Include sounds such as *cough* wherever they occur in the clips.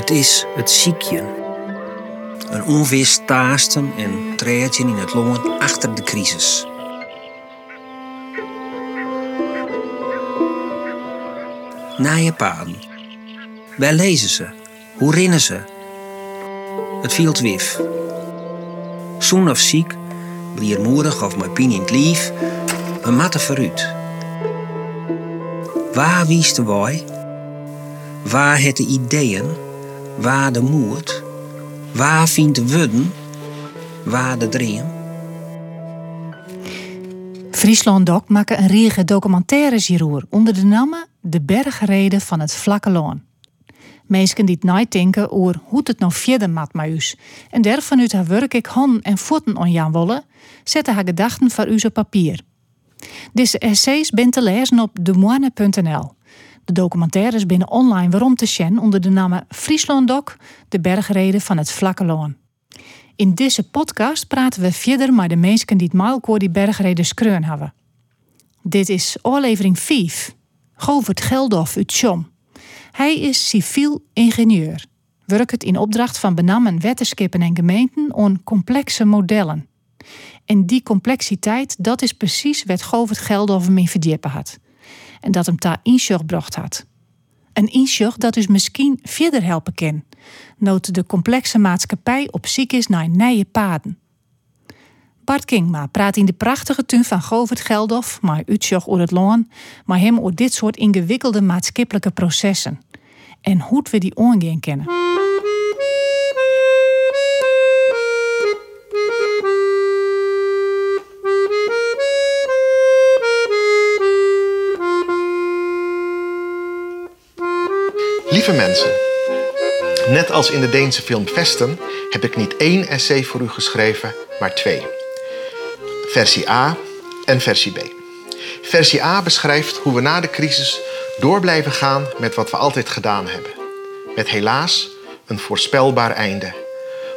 Het is het ziekje. Een onwist taasten en treetje in het longen achter de crisis. Naaie paden. Waar lezen ze? Hoe rennen ze? Het viel wif. Zoen of ziek, bliermoedig of met pijn in het lief, we matten vooruit. Waar wiest de wij? Waar het de ideeën? Waar de moed? Waar vindt de wudden? Waar de dream? Friesland Doc maken een riege documentaires hierover onder de naam De Bergreden van het Vlakke Loon. Mensen die het denken over hoe het nou verder mat met us. En daar vanuit haar werk ik handen en voeten aan Jan Wolle, zetten haar gedachten voor u op papier. Deze essays zijn te lezen op demoine.nl. De documentaires binnen online waarom te zien onder de naam Friesland Doc, de bergreden van het Vlakke Loon. In deze podcast praten we verder met de mensen die het mailkoor die bergreden skreun hebben. Dit is oorlevering 5. Govert Geldof uit Chom. Hij is civiel ingenieur. Werkt in opdracht van benammen wetenskippen en gemeenten on complexe modellen. En die complexiteit, dat is precies wat Govert Geldof hem in verdiepen had. En dat hem daar inzicht bracht had. Een inzicht dat dus misschien verder helpen kan. Noot de complexe maatschappij op ziek is naar nieuwe paden. Bart Kingma praat in de prachtige tuin van Govert Geldof, maar uitzicht over het loon, maar hem over dit soort ingewikkelde maatschappelijke processen. En hoe we die omgaan kennen. Mensen, net als in de Deense film Vesten heb ik niet één essay voor u geschreven, maar twee. Versie A en versie B. Versie A beschrijft hoe we na de crisis door blijven gaan met wat we altijd gedaan hebben. Met helaas een voorspelbaar einde.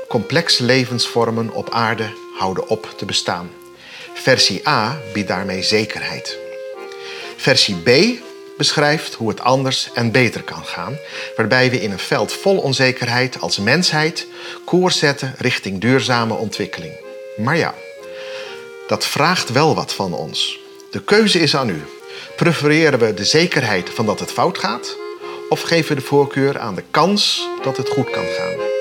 Complexe levensvormen op aarde houden op te bestaan. Versie A biedt daarmee zekerheid. Versie B beschrijft hoe het anders en beter kan gaan, waarbij we in een veld vol onzekerheid als mensheid koers zetten richting duurzame ontwikkeling. Maar ja, dat vraagt wel wat van ons. De keuze is aan u. Prefereren we de zekerheid van dat het fout gaat, of geven we de voorkeur aan de kans dat het goed kan gaan?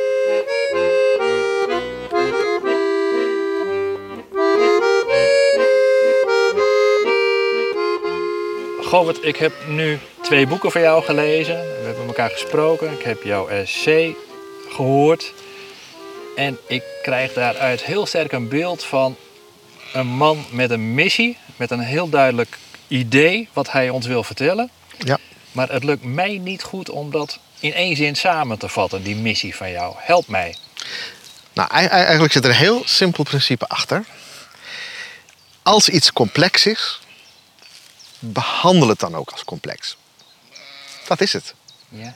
Govert, ik heb nu twee boeken van jou gelezen. We hebben elkaar gesproken. Ik heb jouw essay gehoord. En ik krijg daaruit heel sterk een beeld van een man met een missie. Met een heel duidelijk idee wat hij ons wil vertellen. Ja. Maar het lukt mij niet goed om dat in één zin samen te vatten, die missie van jou. Help mij. Nou, eigenlijk zit er een heel simpel principe achter. Als iets complex is, behandel het dan ook als complex. Dat is het. Ja.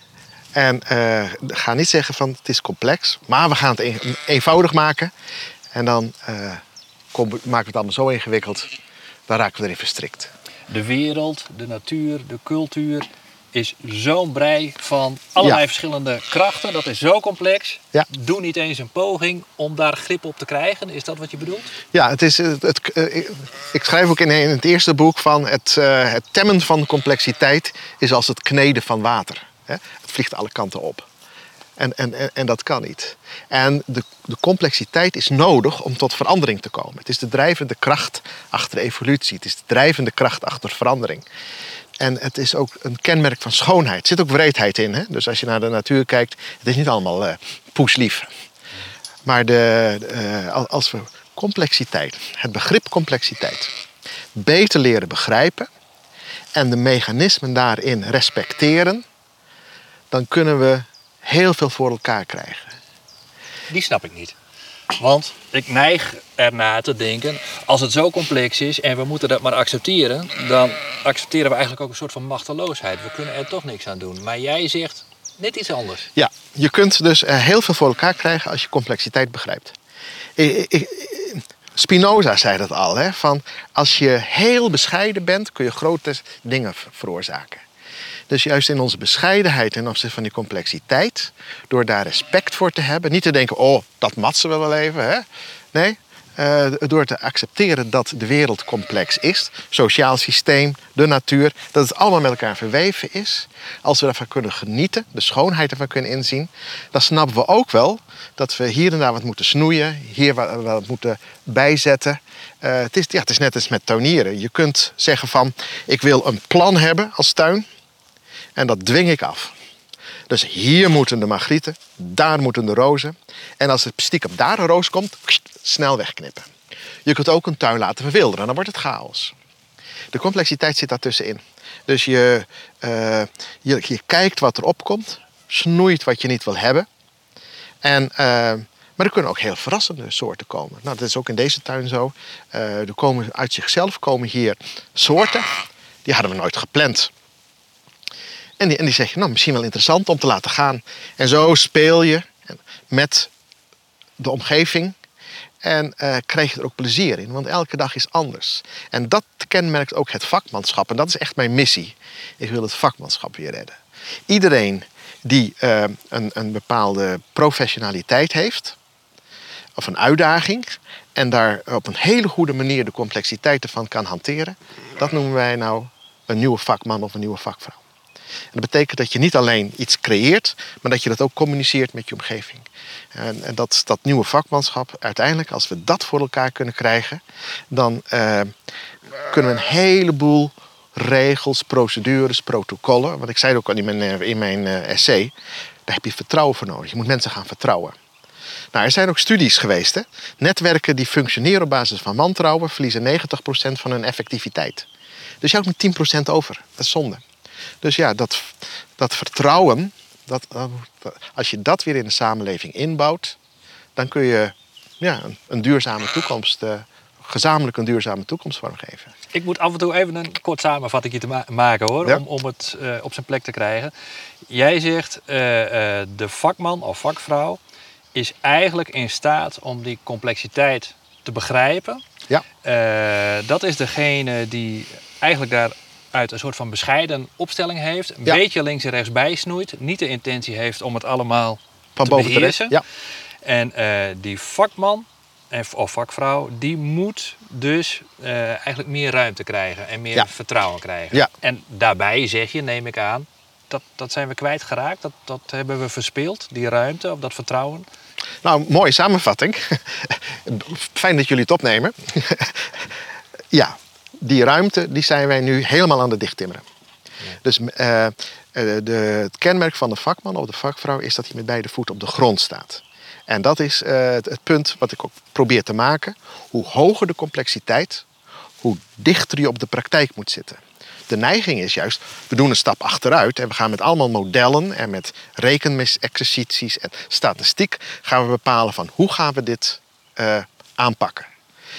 En uh, ga niet zeggen van het is complex, maar we gaan het een, eenvoudig maken. En dan uh, kom, maken we het allemaal zo ingewikkeld, dan raken we erin verstrikt. De wereld, de natuur, de cultuur is zo'n brei van allerlei Ja. verschillende krachten. Dat is zo complex. Ja. Doe niet eens een poging om daar grip op te krijgen. Is dat wat je bedoelt? Ja, het is, het, het- eh, ik- schrijf ook in, in het eerste boek van het, eh, het temmen van complexiteit is als het kneden van water. Het vliegt alle kanten op. En, en, en, en dat kan niet. En de, de complexiteit is nodig om tot verandering te komen. Het is de drijvende kracht achter evolutie. Het is de drijvende kracht achter verandering. En het is ook een kenmerk van schoonheid. Er zit ook wreedheid in. Hè? Dus als je naar de natuur kijkt, het is niet allemaal eh poeslief. Maar de, eh, al- als we complexiteit, het begrip complexiteit, beter leren begrijpen en de mechanismen daarin respecteren, dan kunnen we heel veel voor elkaar krijgen. Die snap ik niet. Want ik neig ernaar te denken, als het zo complex is en we moeten dat maar accepteren, dan accepteren we eigenlijk ook een soort van machteloosheid. We kunnen er toch niks aan doen. Maar jij zegt net iets anders. Ja, je kunt dus eh, heel veel voor elkaar krijgen als je complexiteit begrijpt. Spinoza zei dat al, hè, van als je heel bescheiden bent, kun je grote dingen ver- veroorzaken. Dus juist in onze bescheidenheid ten opzichte van die complexiteit, door daar respect voor te hebben, niet te denken, oh, dat matsen we wel even. Hè? Nee, uh, door te accepteren dat de wereld complex is, sociaal systeem, de natuur, dat het allemaal met elkaar verweven is. Als we daarvan kunnen genieten, de schoonheid ervan kunnen inzien, dan snappen we ook wel dat we hier en daar wat moeten snoeien, hier wat, wat moeten bijzetten. Uh, het, is, ja, het is net als met tuinieren. Je kunt zeggen van, ik wil een plan hebben als tuin en dat dwing ik af. Dus hier moeten de magrieten, daar moeten de rozen. En als het stiekem daar een roos komt, snel wegknippen. Je kunt ook een tuin laten verwilderen, dan wordt het chaos. De complexiteit zit daartussenin. Dus je, uh, je, kijkt wat er opkomt, snoeit wat je niet wil hebben. En, uh, maar er kunnen ook heel verrassende soorten komen. Nou, dat is ook in deze tuin zo. Uh, er komen uit zichzelf komen hier soorten. Die hadden we nooit gepland. En die, en die zeg je, nou, misschien wel interessant om te laten gaan. En zo speel je met de omgeving en uh, krijg je er ook plezier in, want elke dag is anders. En dat kenmerkt ook het vakmanschap. En dat is echt mijn missie. Ik wil het vakmanschap weer redden. Iedereen die uh, een, een bepaalde professionaliteit heeft, of een uitdaging, en daar op een hele goede manier de complexiteit ervan kan hanteren, dat noemen wij nou een nieuwe vakman of een nieuwe vakvrouw. En dat betekent dat je niet alleen iets creëert, maar dat je dat ook communiceert met je omgeving. En, en dat, dat nieuwe vakmanschap, uiteindelijk, als we dat voor elkaar kunnen krijgen, dan uh, kunnen we een heleboel regels, procedures, protocollen. Want ik zei het ook al in mijn, eh, in mijn uh, essay. Daar heb je vertrouwen voor nodig. Je moet mensen gaan vertrouwen. Nou, er zijn ook studies geweest. Hè? Netwerken die functioneren op basis van wantrouwen verliezen 90% van hun effectiviteit. Dus je houdt met 10% over. Dat is zonde. Dus ja, dat, dat vertrouwen, dat, als je dat weer in de samenleving inbouwt, dan kun je ja, een, een duurzame toekomst, uh, gezamenlijk een duurzame toekomst vormgeven. Ik moet af en toe even een kort samenvatting te maken hoor, om, om het uh, op zijn plek te krijgen. Jij zegt, uh, de vakman of vakvrouw is eigenlijk in staat om die complexiteit te begrijpen. Ja. dat is degene die eigenlijk daar uit een soort van bescheiden opstelling heeft. Een beetje links en rechts bijsnoeit. Niet de intentie heeft om het allemaal van te boven beheersen. Te ja. En uh, die vakman of vakvrouw, die moet dus uh, eigenlijk meer ruimte krijgen en meer vertrouwen krijgen. Ja. En daarbij zeg je, neem ik aan, dat, dat zijn we kwijtgeraakt. Dat, dat hebben we verspeeld, die ruimte of dat vertrouwen. Nou, mooie samenvatting. *laughs* Fijn dat jullie het opnemen. *laughs* ja, die ruimte die zijn wij nu helemaal aan het dichttimmeren. Dus uh, de, het kenmerk van de vakman of de vakvrouw is dat hij met beide voeten op de grond staat. En dat is uh, het, het, punt wat ik ook probeer te maken. Hoe hoger de complexiteit, hoe dichter je op de praktijk moet zitten. De neiging is juist, we doen een stap achteruit en we gaan met allemaal modellen en met rekenexercities en statistiek gaan we bepalen van hoe gaan we dit uh, aanpakken.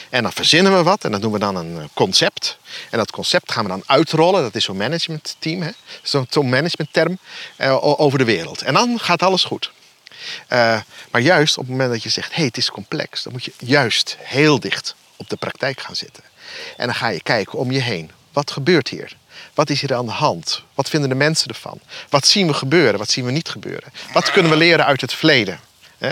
En dan verzinnen we wat en dat doen we dan een eh, concept. En dat concept gaan we dan uitrollen. Dat is zo'n managementteam, zo'n zo managementterm uh, over de wereld. En dan gaat alles goed. Uh, maar juist op het moment dat je zegt, hé, hey, het is complex, dan moet je juist heel dicht op de praktijk gaan zitten. En dan ga je kijken om je heen. Wat gebeurt hier? Wat is hier aan de hand? Wat vinden de mensen ervan? Wat zien we gebeuren? Wat zien we niet gebeuren? Wat kunnen we leren uit het verleden?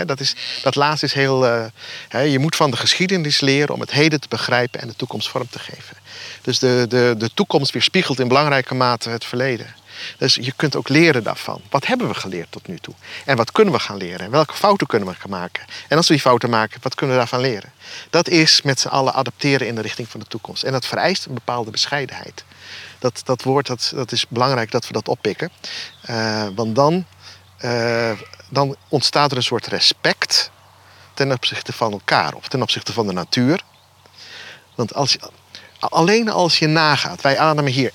Dat, is, dat laatste is heel. Uh, je moet van de geschiedenis leren om het heden te begrijpen en de toekomst vorm te geven. Dus de, de, de toekomst weerspiegelt in belangrijke mate het verleden. Dus je kunt ook leren daarvan. Wat hebben we geleerd tot nu toe? En wat kunnen we gaan leren? En welke fouten kunnen we gaan maken? En als we die fouten maken, wat kunnen we daarvan leren? Dat is met z'n allen adapteren in de richting van de toekomst. En dat vereist een bepaalde bescheidenheid. Dat, dat woord dat, dat is belangrijk dat we dat oppikken. Uh, want dan uh, dan ontstaat er een soort respect ten opzichte van elkaar of ten opzichte van de natuur. Want als alleen als je nagaat, wij ademen hier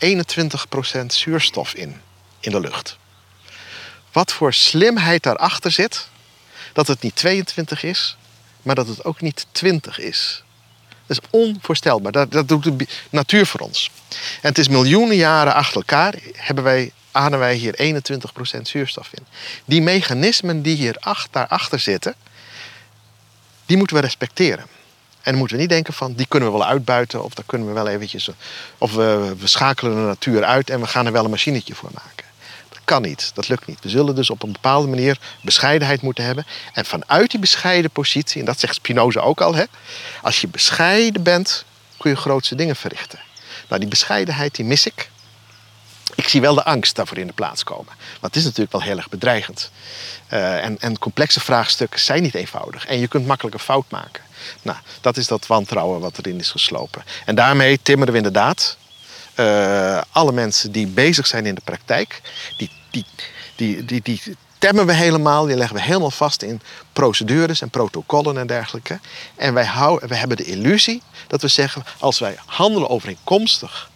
21% zuurstof in, in de lucht. Wat voor slimheid daarachter zit, dat het niet 22 is, maar dat het ook niet 20 is. Dat is onvoorstelbaar. Dat, dat doet de natuur voor ons. En het is miljoenen jaren achter elkaar hebben wij ademen wij hier 21% zuurstof in. Die mechanismen die hier daarachter zitten, die moeten we respecteren. En dan moeten we niet denken van, die kunnen we wel uitbuiten... of daar kunnen we wel eventjes... of we, we schakelen de natuur uit en we gaan er wel een machinetje voor maken. kan niet, dat lukt niet. We zullen dus op een bepaalde manier bescheidenheid moeten hebben. En vanuit die bescheiden positie, en dat zegt Spinoza ook al, hè, als je bescheiden bent, kun je grootste dingen verrichten. Nou, die bescheidenheid die mis ik. Ik zie wel de angst daarvoor in de plaats komen. Want het is natuurlijk wel heel erg bedreigend. Uh, en, en complexe vraagstukken zijn niet eenvoudig. En je kunt makkelijk een fout maken. Nou, dat is dat wantrouwen wat erin is geslopen. En daarmee timmeren we inderdaad uh, alle mensen die bezig zijn in de praktijk, die, die, die, die, die temmen we helemaal, die leggen we helemaal vast in procedures en protocollen en dergelijke. En wij, houden, we hebben de illusie dat we zeggen, als wij handelen overeenkomstig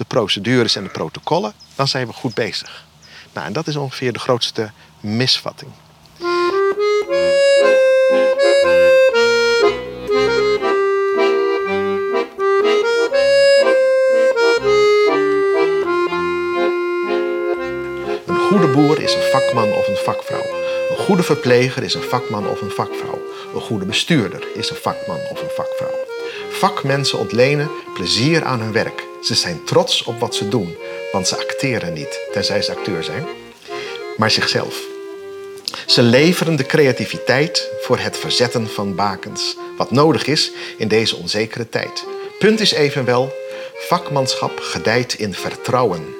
de procedures en de protocollen, dan zijn we goed bezig. Nou, en dat is ongeveer de grootste misvatting. goede boer is een vakman of een vakvrouw. Een goede verpleger is een vakman of een vakvrouw. Een goede bestuurder is een vakman of een vakvrouw. Vakmensen ontlenen plezier aan hun werk. Ze zijn trots op wat ze doen, want ze acteren niet, tenzij ze acteur zijn, maar zichzelf. Ze leveren de creativiteit voor het verzetten van bakens, wat nodig is in deze onzekere tijd. Punt is evenwel, vakmanschap gedijt in vertrouwen.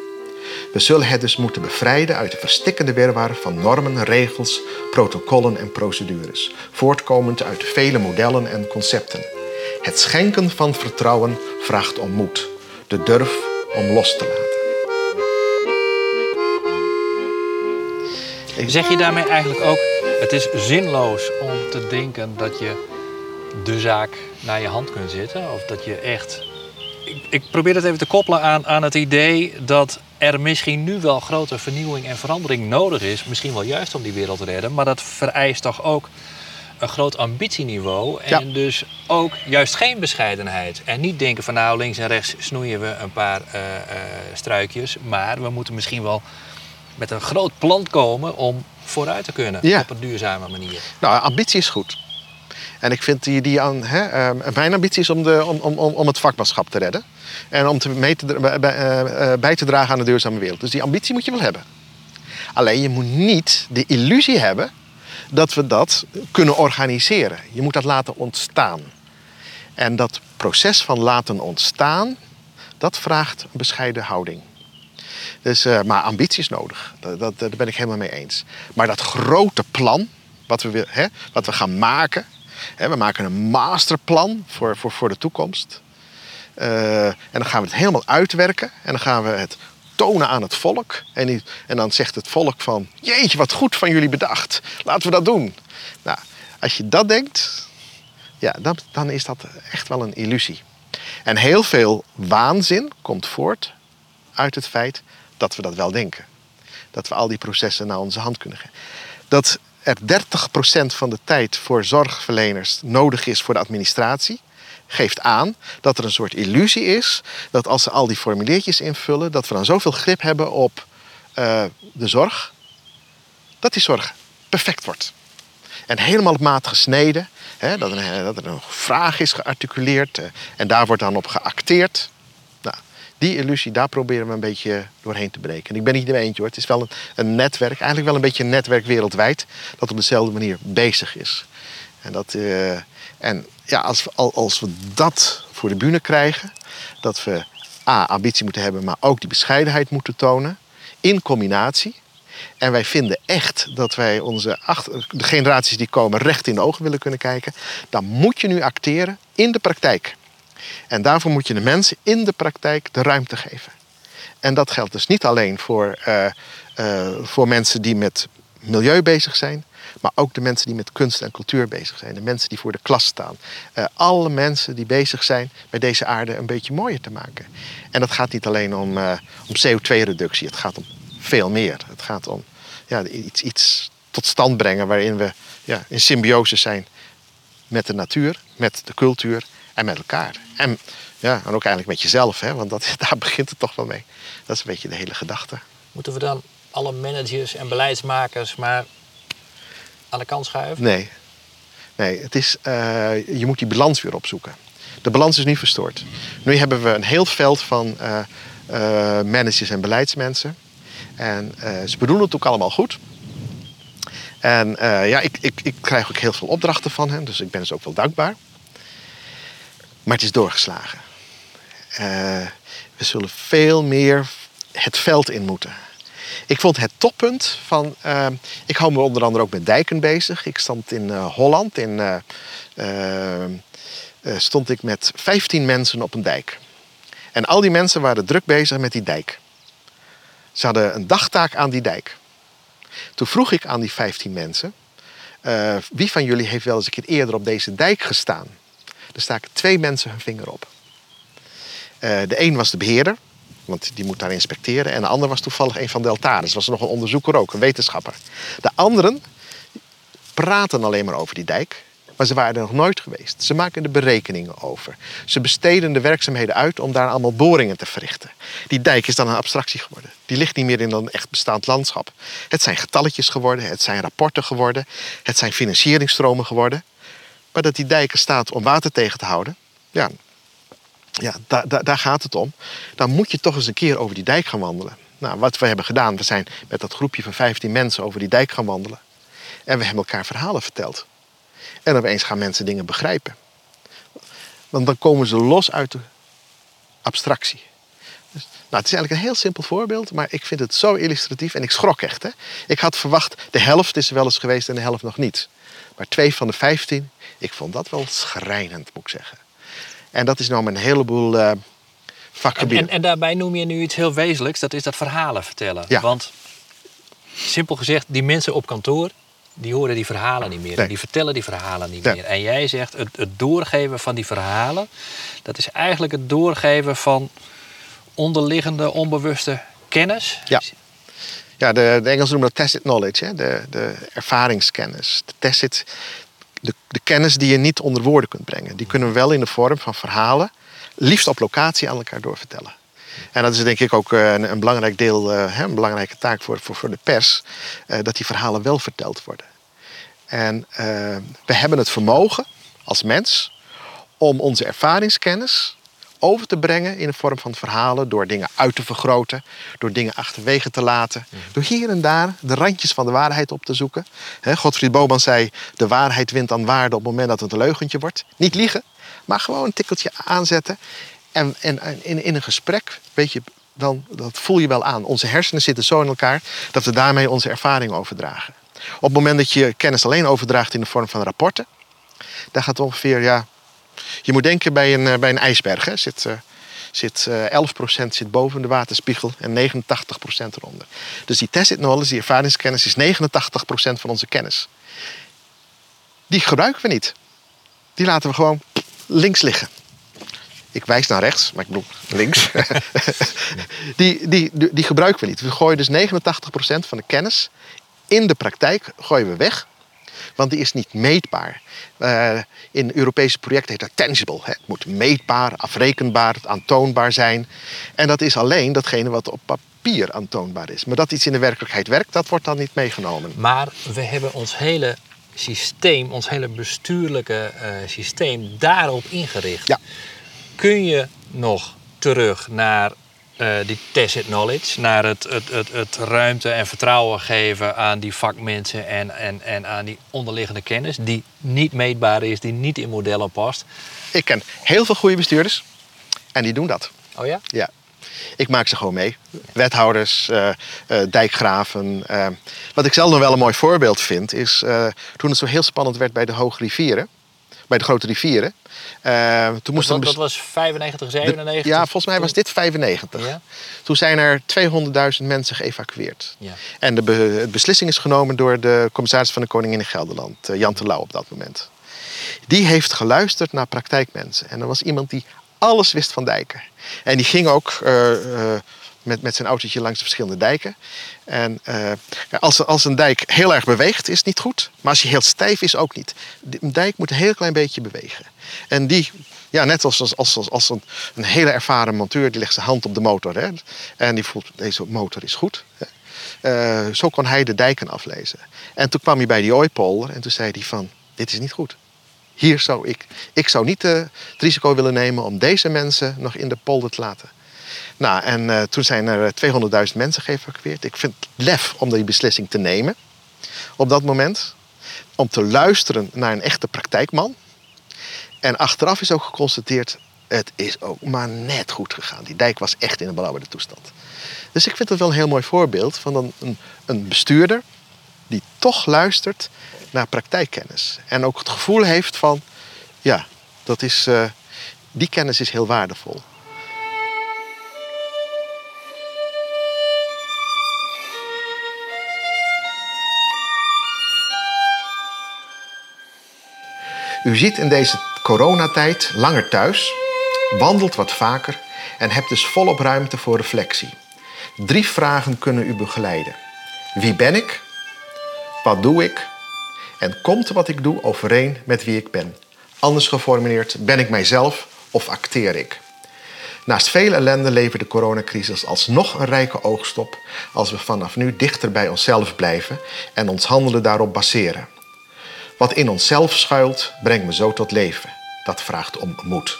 We zullen het dus moeten bevrijden uit de verstikkende wirwar van normen, regels, protocollen en procedures, voortkomend uit vele modellen en concepten. Het schenken van vertrouwen vraagt om moed, de durf om los te laten. Zeg je daarmee eigenlijk ook, het is zinloos om te denken dat je de zaak naar je hand kunt zetten? Of dat je echt ik, ik, probeer het even te koppelen aan, aan het idee dat er misschien nu wel grote vernieuwing en verandering nodig is. Misschien wel juist om die wereld te redden. Maar dat vereist toch ook een groot ambitieniveau. En dus ook juist geen bescheidenheid. En niet denken van nou links en rechts snoeien we een paar uh, struikjes. Maar we moeten misschien wel met een groot plan komen om vooruit te kunnen op een duurzame manier. Nou, ambitie is goed. En ik vind die, die aan, hè, uh, mijn ambitie is om, de, om, om, om het vakmanschap te redden. En om te, mee te, bij, uh, bij te dragen aan de duurzame wereld. Dus die ambitie moet je wel hebben. Alleen je moet niet de illusie hebben dat we dat kunnen organiseren. Je moet dat laten ontstaan. En dat proces van laten ontstaan, dat vraagt een bescheiden houding. Dus, uh, maar ambitie is nodig. Dat, dat, daar ben ik helemaal mee eens. Maar dat grote plan, wat we, hè, wat we gaan maken, we maken een masterplan voor, voor, voor de toekomst. Uh, en dan gaan we het helemaal uitwerken. En dan gaan we het tonen aan het volk. En, en dan zegt het volk van... Jeetje, wat goed van jullie bedacht. Laten we dat doen. Nou, als je dat denkt... Ja, dan, dan is dat echt wel een illusie. En heel veel waanzin komt voort uit het feit dat we dat wel denken. Dat we al die processen naar onze hand kunnen geven. Dat er 30% van de tijd voor zorgverleners nodig is voor de administratie, geeft aan dat er een soort illusie is dat als ze al die formuliertjes invullen, dat we dan zoveel grip hebben op uh, de zorg, dat die zorg perfect wordt. En helemaal op maat gesneden, hè, dat, er, dat, er, een vraag is gearticuleerd uh, en daar wordt dan op geacteerd die illusie, daar proberen we een beetje doorheen te breken. En ik ben niet de eentje hoor. Het is wel een, een, netwerk, eigenlijk wel een beetje een netwerk wereldwijd, dat op dezelfde manier bezig is. En, dat, uh, en ja, als, als we dat voor de bühne krijgen, dat we A, ambitie moeten hebben, maar ook die bescheidenheid moeten tonen, in combinatie. En wij vinden echt dat wij onze de generaties die komen recht in de ogen willen kunnen kijken. Dan moet je nu acteren in de praktijk. En daarvoor moet je de mensen in de praktijk de ruimte geven. En dat geldt dus niet alleen voor, uh, uh, voor mensen die met milieu bezig zijn, maar ook de mensen die met kunst en cultuur bezig zijn. De mensen die voor de klas staan. Uh, alle mensen die bezig zijn met deze aarde een beetje mooier te maken. En dat gaat niet alleen om, om CO2-reductie, het gaat om veel meer. Het gaat om ja, iets, iets tot stand brengen waarin we ja, in symbiose zijn met de natuur, met de cultuur en met elkaar. En, ja, en ook eigenlijk met jezelf, hè, want dat, *laughs* daar begint het toch wel mee. Dat is een beetje de hele gedachte. Moeten we dan alle managers en beleidsmakers maar aan de kant schuiven? Nee. Nee, het is, uh, je moet die balans weer opzoeken. De balans is nu verstoord. Nu hebben we een heel veld van uh, uh, managers en beleidsmensen. En eh, ze bedoelen het ook allemaal goed. En eh, ja, ik, ik, ik krijg ook heel veel opdrachten van hen, dus ik ben dus ook wel dankbaar. Maar het is doorgeslagen. Eh, we zullen veel meer het veld in moeten. Ik vond het toppunt van. eh, ik hou me onder andere ook met dijken bezig. Ik stond in eh, Holland. In, eh, eh, eh, stond ik met 15 mensen op een dijk. En al die mensen waren druk bezig met die dijk. Ze hadden een dagtaak aan die dijk. Toen vroeg ik aan die 15 mensen: wie van jullie heeft wel eens een keer eerder op deze dijk gestaan? Er staken twee mensen hun vinger op. De een was de beheerder, want die moet daar inspecteren. En de ander was toevallig een van de altares. was nog een onderzoeker ook, een wetenschapper. De anderen praten alleen maar over die dijk. Maar ze waren er nog nooit geweest. Ze maken er berekeningen over. Ze besteden de werkzaamheden uit om daar allemaal boringen te verrichten. Die dijk is dan een abstractie geworden. Die ligt niet meer in een echt bestaand landschap. Het zijn getalletjes geworden, het zijn rapporten geworden, het zijn financieringstromen geworden. Maar dat die dijken staat om water tegen te houden, ja, ja, daar, gaat het om. Dan moet je toch eens een keer over die dijk gaan wandelen. Nou, wat we hebben gedaan, we zijn met dat groepje van 15 mensen over die dijk gaan wandelen. En we hebben elkaar verhalen verteld. En opeens gaan mensen dingen begrijpen. Want dan komen ze los uit de abstractie. Dus, nou, het is eigenlijk een heel simpel voorbeeld, maar ik vind het zo illustratief en ik schrok echt. Hè? Ik had verwacht, de helft is er wel eens geweest en de helft nog niet. Maar twee van de 15, ik vond dat wel schrijnend, moet ik zeggen. En dat is nou een heleboel eh En, vakgebieden. en, en daarbij noem je nu iets heel wezenlijks, dat is dat verhalen vertellen. Ja. Want simpel gezegd, die mensen op kantoor, die horen die verhalen niet meer. Nee. Die vertellen die verhalen niet Nee. meer. En jij zegt, het, het doorgeven van die verhalen, dat is eigenlijk het doorgeven van onderliggende, onbewuste kennis. Ja. Ja, de, de Engelsen noemen dat tacit knowledge, hè? De, de ervaringskennis. De tacit, de, de kennis die je niet onder woorden kunt brengen. Die kunnen we wel in de vorm van verhalen, liefst op locatie aan elkaar doorvertellen. En dat is denk ik ook eh, een, een belangrijk deel, eh, een belangrijke taak voor, voor, voor de pers, eh, dat die verhalen wel verteld worden. En we hebben het vermogen als mens om onze ervaringskennis over te brengen in de vorm van verhalen, door dingen uit te vergroten, door dingen achterwege te laten, door hier en daar de randjes van de waarheid op te zoeken. Godfried Boman zei: De waarheid wint aan waarde op het moment dat het een leugentje wordt. Niet liegen, maar gewoon een tikkeltje aanzetten. En, en, en in, in een gesprek, weet je, dan dat voel je wel aan. Onze hersenen zitten zo in elkaar dat we daarmee onze ervaring overdragen. Op het moment dat je kennis alleen overdraagt in de vorm van rapporten, dan gaat ongeveer, ja, je moet denken bij een, eh, bij een ijsberg. Hè, zit, eh, zit eh, 11% zit boven de waterspiegel en 89% eronder. Dus die tacit knowledge, die ervaringskennis, is 89% van onze kennis. Die gebruiken we niet. Die laten we gewoon links liggen. Ik wijs naar rechts, maar ik bedoel links. *laughs* die, die, die, die gebruiken we niet. We gooien dus 89% van de kennis in de praktijk gooien we weg. Want die is niet meetbaar. Eh, in Europese projecten heet dat tangible. Hè. Het moet meetbaar, afrekenbaar, aantoonbaar zijn. En dat is alleen datgene wat op papier aantoonbaar is. Maar dat iets in de werkelijkheid werkt, dat wordt dan niet meegenomen. Maar we hebben ons hele systeem, ons hele bestuurlijke eh, systeem daarop ingericht. Ja. Kun je nog terug naar eh, die tacit knowledge, naar het, het, het, het ruimte en vertrouwen geven aan die vakmensen en, en, en aan die onderliggende kennis, die niet meetbaar is, die niet in modellen past? Ik ken heel veel goede bestuurders en die doen dat. Oh ja? Ja. Ik maak ze gewoon mee. Wethouders, eh, eh, dijkgraven. Wat ik zelf nog wel een mooi voorbeeld vind, is toen het zo heel spannend werd bij de hoge rivieren, bij de grote rivieren. eh, toen moest Dat, dat was 95, 97? ja, volgens mij was dit 95. Ja? Toen zijn er 200.000 mensen geëvacueerd. Ja. En de be- beslissing is genomen door de commissaris van de Koningin in Gelderland, eh, Jan Terlouw op dat moment. Die heeft geluisterd naar praktijkmensen. En er was iemand die alles wist van dijken. En die ging ook eh, eh, met, met zijn autootje langs de verschillende dijken. En ja, als, als een dijk heel erg beweegt, is het niet goed. Maar als hij heel stijf is, ook niet. Een dijk moet een heel klein beetje bewegen. En die, ja, net als, als, als, als een, een hele ervaren monteur, die legt zijn hand op de motor. Hè, en die voelt, deze motor is goed. Hè. Eh, zo kon hij de dijken aflezen. En toen kwam hij bij die ooipolder en toen zei hij van, dit is niet goed. Hier zou ik, ik zou niet eh, het risico willen nemen om deze mensen nog in de polder te laten. Nou, en eh, toen zijn er 200.000 mensen geëvacueerd. Ik vind het lef om die beslissing te nemen op dat moment. Om te luisteren naar een echte praktijkman. En achteraf is ook geconstateerd, het is ook maar net goed gegaan. Die dijk was echt in een belauwerde toestand. Dus ik vind het wel een heel mooi voorbeeld van een, een, bestuurder die toch luistert naar praktijkkennis. En ook het gevoel heeft van, ja, dat is, uh, die kennis is heel waardevol. U ziet in deze coronatijd langer thuis, wandelt wat vaker en hebt dus volop ruimte voor reflectie. Drie vragen kunnen u begeleiden. Wie ben ik? Wat doe ik? En komt wat ik doe overeen met wie ik ben? Anders geformuleerd, ben ik mijzelf of acteer ik? Naast veel ellende levert de coronacrisis alsnog een rijke oogst op als we vanaf nu dichter bij onszelf blijven en ons handelen daarop baseren. Wat in onszelf schuilt, brengt me zo tot leven. Dat vraagt om moed.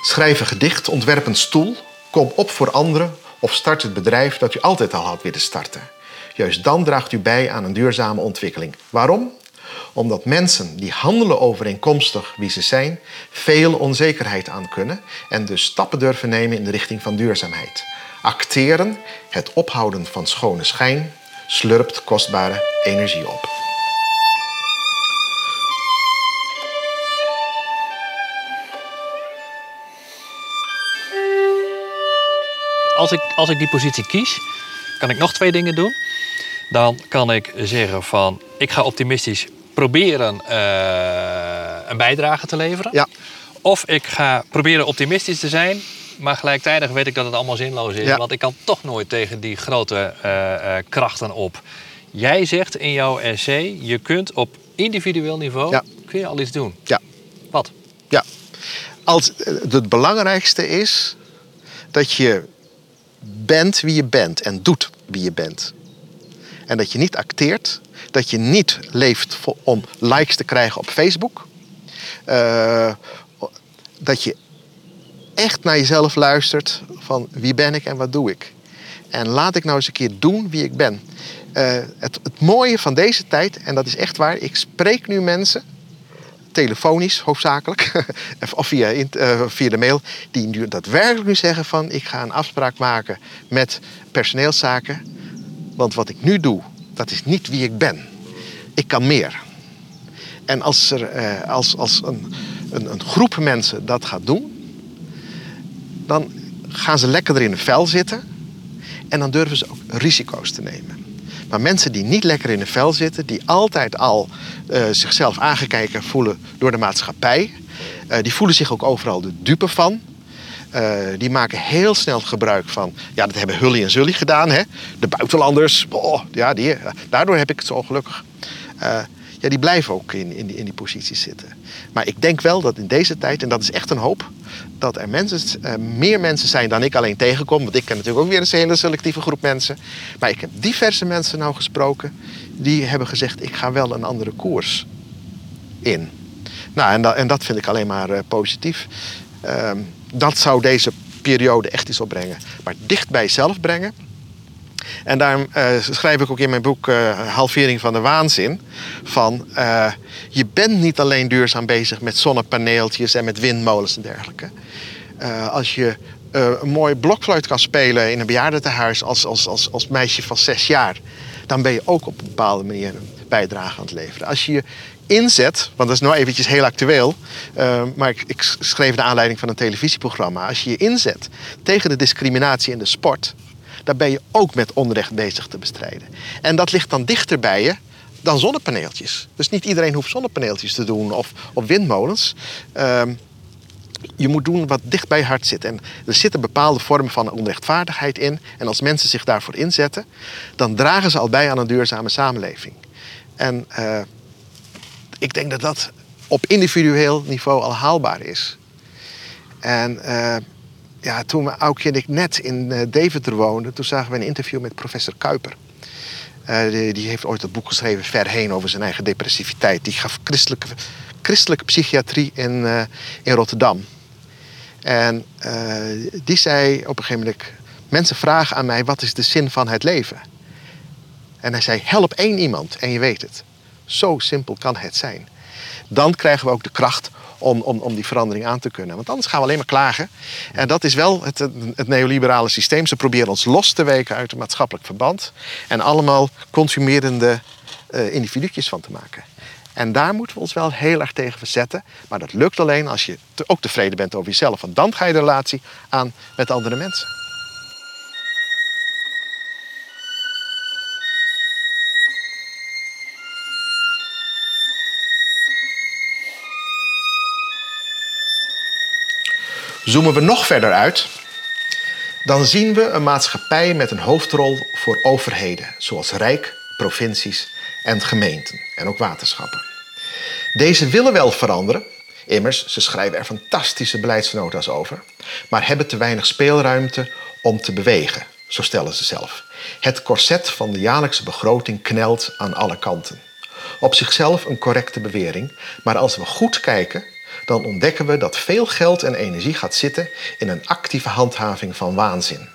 Schrijf een gedicht, ontwerp een stoel, kom op voor anderen of start het bedrijf dat u altijd al had willen starten. Juist dan draagt u bij aan een duurzame ontwikkeling. Waarom? Omdat mensen die handelen overeenkomstig wie ze zijn, veel onzekerheid aan kunnen en dus stappen durven nemen in de richting van duurzaamheid. Acteren, het ophouden van schone schijn, slurpt kostbare energie op. Als ik, als ik die positie kies, kan ik nog twee dingen doen. Dan kan ik zeggen van, ik ga optimistisch proberen uh, een bijdrage te leveren. Ja. Of ik ga proberen optimistisch te zijn, maar gelijktijdig weet ik dat het allemaal zinloos is. Want ik kan toch nooit tegen die grote uh, uh, krachten op. Jij zegt in jouw essay, je kunt op individueel niveau Ja. kun je al iets doen. Ja. Wat? Ja. Als, het belangrijkste is dat je bent wie je bent en doet wie je bent. En dat je niet acteert, dat je niet leeft om likes te krijgen op Facebook. Eh, dat je echt naar jezelf luistert van wie ben ik en wat doe ik. En laat ik nou eens een keer doen wie ik ben. Eh, het, het mooie van deze tijd, en dat is echt waar, ik spreek nu mensen, telefonisch hoofdzakelijk, *laughs* of via, eh, via de mail, die nu daadwerkelijk nu zeggen van ik ga een afspraak maken met personeelszaken. Want wat ik nu doe, dat is niet wie ik ben. Ik kan meer. En als, er, eh, als, als een, een, een groep mensen dat gaat doen, dan gaan ze lekkerder in hun vel zitten. En dan durven ze ook risico's te nemen. Maar mensen die niet lekker in hun vel zitten, die altijd al eh, zichzelf aangekeken voelen door de maatschappij, eh, die voelen zich ook overal de dupe van. Eh, die maken heel snel gebruik van, ja, dat hebben Hully en Zully gedaan, hè? de buitenlanders. Oh, ja, die, daardoor heb ik het zo ongelukkig. Ja, die blijven ook in, in, die, in die posities zitten. Maar ik denk wel dat in deze tijd, en dat is echt een hoop, dat er mensen, eh, meer mensen zijn dan ik alleen tegenkom. Want ik ken natuurlijk ook weer een hele selectieve groep mensen. Maar ik heb diverse mensen nou gesproken die hebben gezegd: ik ga wel een andere koers in. Nou, en, dat, en dat vind ik alleen maar eh, positief. Ehm, dat zou deze periode echt iets opbrengen. Maar dicht bij brengen. En daarom eh, schrijf ik ook in mijn boek eh, Halvering van de Waanzin. Van eh, je bent niet alleen duurzaam bezig met zonnepaneeltjes en met windmolens en dergelijke. Als je een mooi blokfluit kan spelen in een bejaardentehuis als, als, als, als meisje van zes jaar, dan ben je ook op een bepaalde manier een bijdrage aan het leveren. Als je je inzet, want dat is nou eventjes heel actueel, maar ik, ik schreef naar aanleiding van een televisieprogramma. Als je je inzet tegen de discriminatie in de sport, dan ben je ook met onrecht bezig te bestrijden. En dat ligt dan dichter bij je dan zonnepaneeltjes. Dus niet iedereen hoeft zonnepaneeltjes te doen of, of windmolens. Ehm, je moet doen wat dicht bij je hart zit. En er zitten bepaalde vormen van onrechtvaardigheid in. En als mensen zich daarvoor inzetten, dan dragen ze al bij aan een duurzame samenleving. En eh, ik denk dat dat op individueel niveau al haalbaar is. En eh, ja, toen Aukje en ik net in eh, Deventer woonden, toen zagen we een interview met professor Kuiper. Eh, die, heeft ooit het boek geschreven Ver heen over zijn eigen depressiviteit. Die gaf christelijke, christelijke psychiatrie in, eh, in Rotterdam. En die zei op een gegeven moment: Mensen vragen aan mij: wat is de zin van het leven? En hij zei: Help één iemand en je weet het. Zo simpel kan het zijn. Dan krijgen we ook de kracht om, om, om die verandering aan te kunnen. Want anders gaan we alleen maar klagen. En dat is wel het, het neoliberale systeem. Ze proberen ons los te weken uit het maatschappelijk verband. En allemaal consumerende uh, individuutjes van te maken. En daar moeten we ons wel heel erg tegen verzetten. Maar dat lukt alleen als je ook tevreden bent over jezelf. Want dan ga je de relatie aan met andere mensen. Zoomen we nog verder uit, dan zien we een maatschappij met een hoofdrol voor overheden, zoals Rijk, provincies en gemeenten en ook waterschappen. Deze willen wel veranderen, immers, ze schrijven er fantastische beleidsnota's over, maar hebben te weinig speelruimte om te bewegen, zo stellen ze zelf. Het corset van de jaarlijkse begroting knelt aan alle kanten. Op zichzelf een correcte bewering, maar als we goed kijken, dan ontdekken we dat veel geld en energie gaat zitten in een actieve handhaving van waanzin.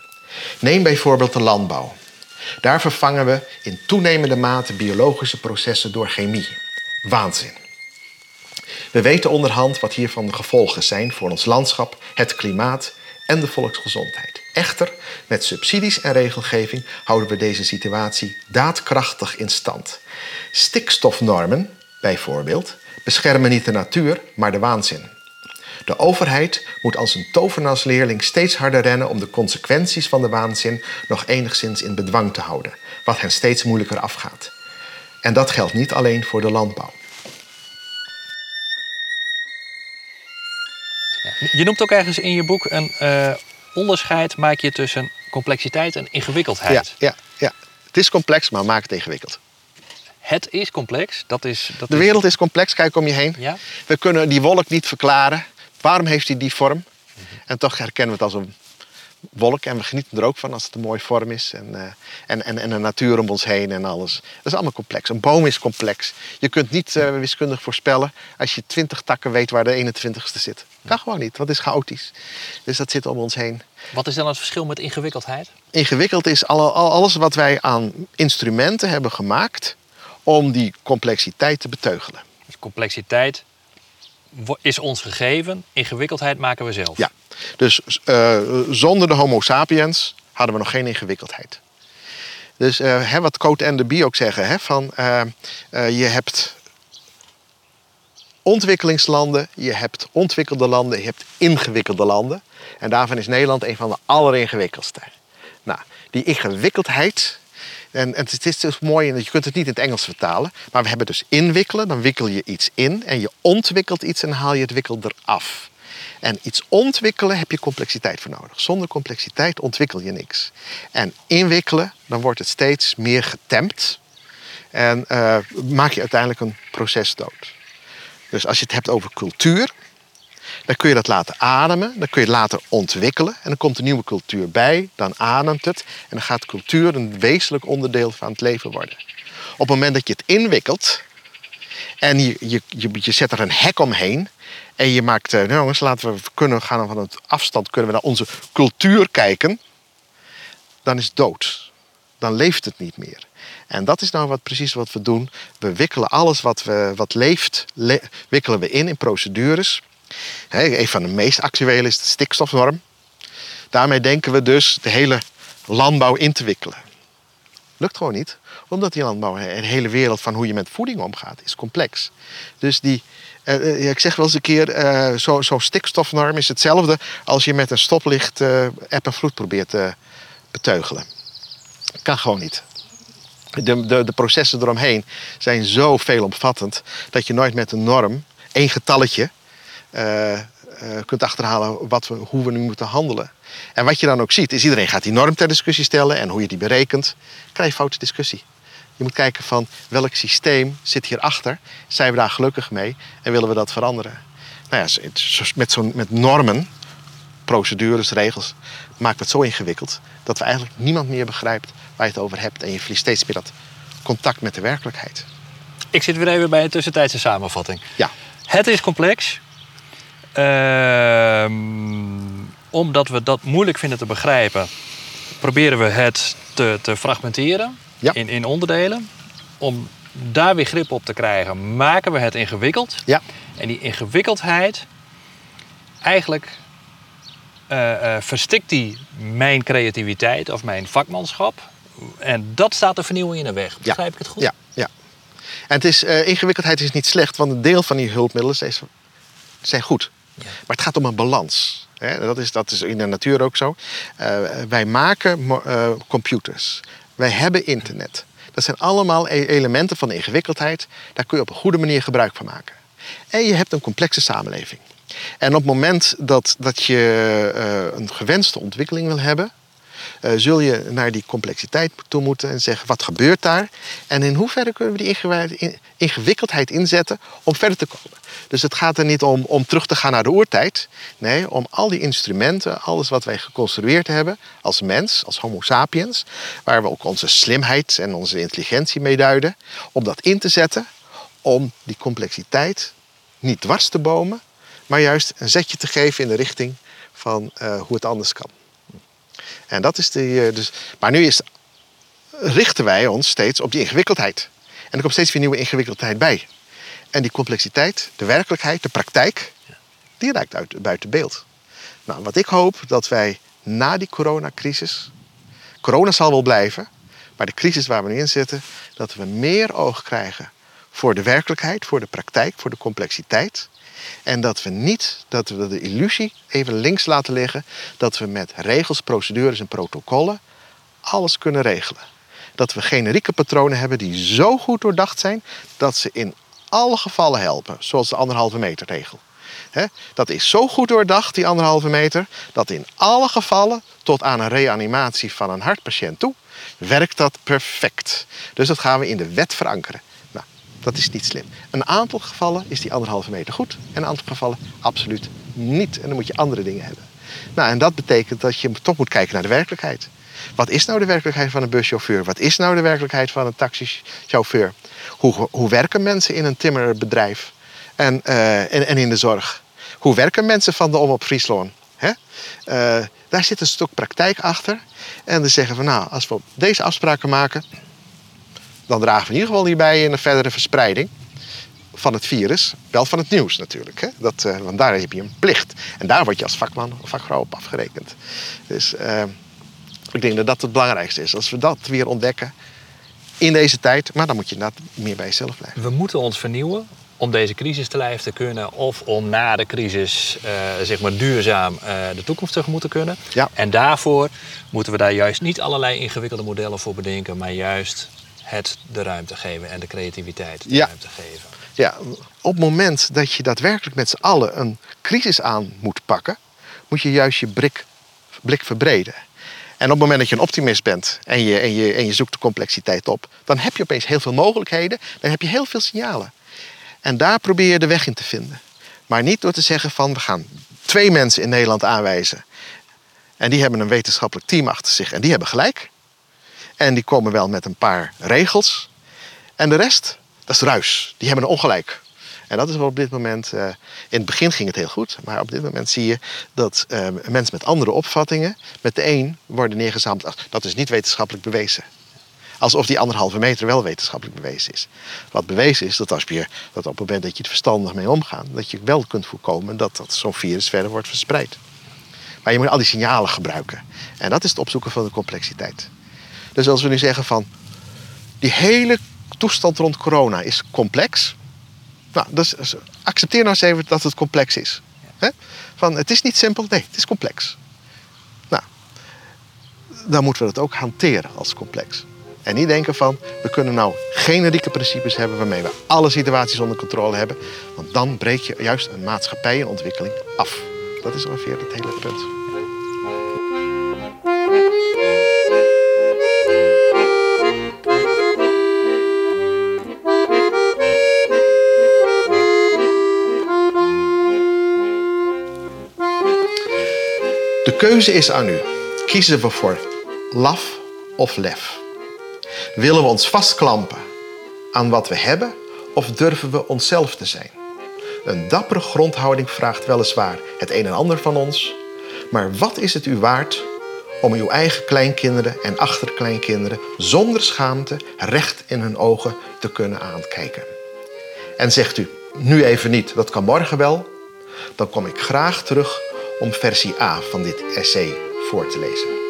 Neem bijvoorbeeld de landbouw. Daar vervangen we in toenemende mate biologische processen door chemie. Waanzin. We weten onderhand wat hiervan de gevolgen zijn voor ons landschap, het klimaat en de volksgezondheid. Echter, met subsidies en regelgeving houden we deze situatie daadkrachtig in stand. Stikstofnormen, bijvoorbeeld, beschermen niet de natuur, maar de waanzin. De overheid moet als een tovenaarsleerling steeds harder rennen om de consequenties van de waanzin nog enigszins in bedwang te houden, wat hen steeds moeilijker afgaat. En dat geldt niet alleen voor de landbouw. Je noemt ook ergens in je boek een uh, onderscheid maak je tussen complexiteit en ingewikkeldheid. Ja, ja, ja, het is complex, maar maak het ingewikkeld. Het is complex. Dat is, dat de wereld is complex, kijk om je heen. Ja? We kunnen die wolk niet verklaren. Waarom heeft hij die vorm? En toch herkennen we het als een wolk en we genieten er ook van als het een mooie vorm is. En, uh, en, en, en de natuur om ons heen en alles. Dat is allemaal complex. Een boom is complex. Je kunt niet uh, wiskundig voorspellen als je twintig takken weet waar de 21ste zit. Kan gewoon niet, dat is chaotisch. Dus dat zit om ons heen. Wat is dan het verschil met ingewikkeldheid? Ingewikkeld is alles wat wij aan instrumenten hebben gemaakt om die complexiteit te beteugelen. Dus complexiteit is ons gegeven, ingewikkeldheid maken we zelf. Ja, dus uh, zonder de Homo sapiens hadden we nog geen ingewikkeldheid. Dus uh, hè, wat Cote en de Bie ook zeggen, hè, van uh, je hebt ontwikkelingslanden, je hebt ontwikkelde landen, je hebt ingewikkelde landen. En daarvan is Nederland een van de alleringewikkeldste. Nou, die ingewikkeldheid, en, en het is dus mooi, je kunt het niet in het Engels vertalen, maar we hebben dus inwikkelen, dan wikkel je iets in en je ontwikkelt iets en haal je het wikkel eraf. En iets ontwikkelen heb je complexiteit voor nodig. Zonder complexiteit ontwikkel je niks. En inwikkelen, dan wordt het steeds meer getemd. En uh, maak je uiteindelijk een proces dood. Dus als je het hebt over cultuur, dan kun je dat laten ademen, dan kun je het later ontwikkelen en dan komt een nieuwe cultuur bij, dan ademt het en dan gaat cultuur een wezenlijk onderdeel van het leven worden. Op het moment dat je het inwikkelt en je, je, je, je zet er een hek omheen en je maakt, nou jongens, laten we kunnen gaan van het afstand, kunnen we naar onze cultuur kijken, dan is het dood. Dan leeft het niet meer. En dat is nou wat, precies wat we doen. We wikkelen alles wat, we, wat leeft, wikkelen we in in procedures. Een van de meest actuele is de stikstofnorm. Daarmee denken we dus de hele landbouw in te wikkelen. Lukt gewoon niet, omdat die landbouw, de hele wereld van hoe je met voeding omgaat, is complex. Dus die, uh, ik zeg wel eens een keer, uh, zo'n zo stikstofnorm is hetzelfde als je met een stoplicht uh, eb en vloed probeert te beteugelen. Kan gewoon niet. De, de, de processen eromheen zijn zo veelomvattend dat je nooit met een norm, één getalletje, kunt achterhalen wat we, hoe we nu moeten handelen. En wat je dan ook ziet, is iedereen gaat die norm ter discussie stellen en hoe je die berekent, krijg je foute discussie. Je moet kijken van welk systeem zit hierachter. Zijn we daar gelukkig mee en willen we dat veranderen? Nou ja, met, zo'n, met normen, procedures, regels, maakt het zo ingewikkeld dat we eigenlijk niemand meer begrijpt waar je het over hebt. En je verliest steeds meer dat contact met de werkelijkheid. Ik zit weer even bij een tussentijdse samenvatting. Ja. Het is complex. Ehm omdat we dat moeilijk vinden te begrijpen, proberen we het te, te fragmenteren Ja. in, in onderdelen. Om daar weer grip op te krijgen, maken we het ingewikkeld. Ja. En die ingewikkeldheid, eigenlijk eh, verstikt die mijn creativiteit of mijn vakmanschap. En dat staat de vernieuwing in de weg. Begrijp ik het goed? Ja, ja. En het is, eh, ingewikkeldheid is niet slecht, want een deel van die hulpmiddelen zijn, zijn goed. Maar het gaat om een balans. Hè? Dat, is, dat is in de natuur ook zo. Eh, wij maken eh, computers. Wij hebben internet. Dat zijn allemaal e- elementen van ingewikkeldheid. Daar kun je op een goede manier gebruik van maken. En je hebt een complexe samenleving. En op het moment dat, dat je eh, een gewenste ontwikkeling wil hebben, zul je naar die complexiteit toe moeten en zeggen: wat gebeurt daar? En in hoeverre kunnen we die ingewi- in- ingewikkeldheid inzetten om verder te komen? Dus het gaat er niet om, om terug te gaan naar de oertijd. Nee, om al die instrumenten, alles wat wij geconstrueerd hebben als mens, als Homo sapiens, waar we ook onze slimheid en onze intelligentie mee duiden, om dat in te zetten om die complexiteit niet dwars te bomen, maar juist een zetje te geven in de richting van eh, hoe het anders kan. En dat is de. eh, dus, maar nu is, richten wij ons steeds op die ingewikkeldheid. En er komt steeds weer nieuwe ingewikkeldheid bij. En die complexiteit, de werkelijkheid, de praktijk, die raakt uit, buiten beeld. Nou, wat ik hoop dat wij na die coronacrisis. Corona zal wel blijven, maar de crisis waar we nu in zitten, dat we meer oog krijgen voor de werkelijkheid, voor de praktijk, voor de complexiteit. En dat we niet, dat we de illusie even links laten liggen, dat we met regels, procedures en protocollen alles kunnen regelen. Dat we generieke patronen hebben die zo goed doordacht zijn dat ze in alle gevallen helpen, zoals de anderhalve meter regel. Dat is zo goed doordacht, die anderhalve meter, dat in alle gevallen, tot aan een reanimatie van een hartpatiënt toe, werkt dat perfect. Dus dat gaan we in de wet verankeren. Dat is niet slim. Een aantal gevallen is die anderhalve meter goed, en een aantal gevallen absoluut niet. En dan moet je andere dingen hebben. Nou, en dat betekent dat je toch moet kijken naar de werkelijkheid. Wat is nou de werkelijkheid van een buschauffeur? Wat is nou de werkelijkheid van een taxichauffeur? Hoe, hoe werken mensen in een timmerbedrijf en, eh, en, en in de zorg? Hoe werken mensen van de Om op Friesloon? Hè? Eh, daar zit een stuk praktijk achter. En dan zeggen we, nou, als we deze afspraken maken, dan dragen we in ieder geval hierbij in een verdere verspreiding van het virus. Wel van het nieuws natuurlijk. Hè? Dat, eh, want daar heb je een plicht. En daar word je als vakman of vakvrouw op afgerekend. Dus eh, ik denk dat dat het belangrijkste is. Als we dat weer ontdekken in deze tijd, maar dan moet je inderdaad meer bij jezelf blijven. We moeten ons vernieuwen om deze crisis te lijf te kunnen of om na de crisis eh, zeg maar duurzaam de toekomst tegemoet te kunnen. Ja. En daarvoor moeten we daar juist niet allerlei ingewikkelde modellen voor bedenken, maar juist het de ruimte geven en de creativiteit de Ja. ruimte geven. Ja, op het moment dat je daadwerkelijk met z'n allen een crisis aan moet pakken, moet je juist je blik, blik verbreden. En op het moment dat je een optimist bent en je, en, je, en je zoekt de complexiteit op, dan heb je opeens heel veel mogelijkheden, dan heb je heel veel signalen. En daar probeer je de weg in te vinden. Maar niet door te zeggen van we gaan twee mensen in Nederland aanwijzen. En die hebben een wetenschappelijk team achter zich en die hebben gelijk. En die komen wel met een paar regels. En de rest, dat is ruis. Die hebben een ongelijk. En dat is wel op dit moment. eh, in het begin ging het heel goed, maar op dit moment zie je dat eh, mensen met andere opvattingen met de een worden neergezameld. dat is niet wetenschappelijk bewezen. Alsof die anderhalve meter wel wetenschappelijk bewezen is. Wat bewezen is dat als je dat op het moment dat je er verstandig mee omgaat, dat je wel kunt voorkomen dat, dat zo'n virus verder wordt verspreid. Maar je moet al die signalen gebruiken. En dat is het opzoeken van de complexiteit. Dus als we nu zeggen van die hele toestand rond corona is complex. Nou, dus dus accepteer nou eens even dat het complex is. Van, het is niet simpel, nee, het is complex. Nou, dan moeten we dat ook hanteren als complex. En niet denken van, we kunnen nou generieke principes hebben waarmee we alle situaties onder controle hebben. Want dan breek je juist een maatschappij ontwikkeling af. Dat is ongeveer het hele punt. De keuze is aan u. Kiezen we voor laf of lef? Willen we ons vastklampen aan wat we hebben of durven we onszelf te zijn? Een dappere grondhouding vraagt weliswaar het een en ander van ons, Maar wat is het u waard om uw eigen kleinkinderen en achterkleinkinderen zonder schaamte recht in hun ogen te kunnen aankijken? En zegt u, nu even niet, dat kan morgen wel, dan kom ik graag terug om versie A van dit essay voor te lezen.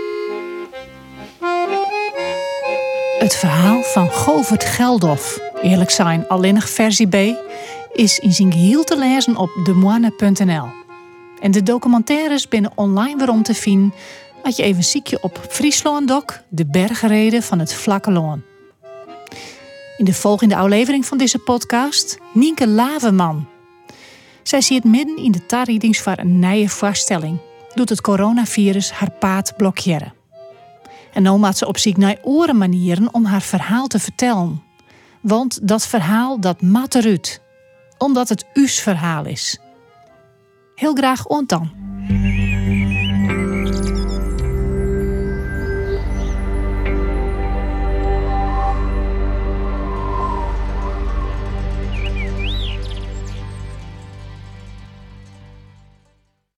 Het verhaal van Govert Geldof, eerlijk zijn alleenig versie B, is in zijn geheel te lezen op demoine.nl. En de documentaires binnen online waarom te vinden als je even ziekje op Friesland Doc, de bergreden van het Vlakke Loon. In de volgende aflevering van deze podcast, Nienke Laveman. Zij ziet midden in de tarriedings voor een nieuwe vaststelling. Doet het coronavirus haar paard blokkeren. En nu maakt ze op zoek naar oren manieren om haar verhaal te vertellen. Want dat verhaal, dat mat eruit. Omdat het us verhaal is. Heel graag ontan.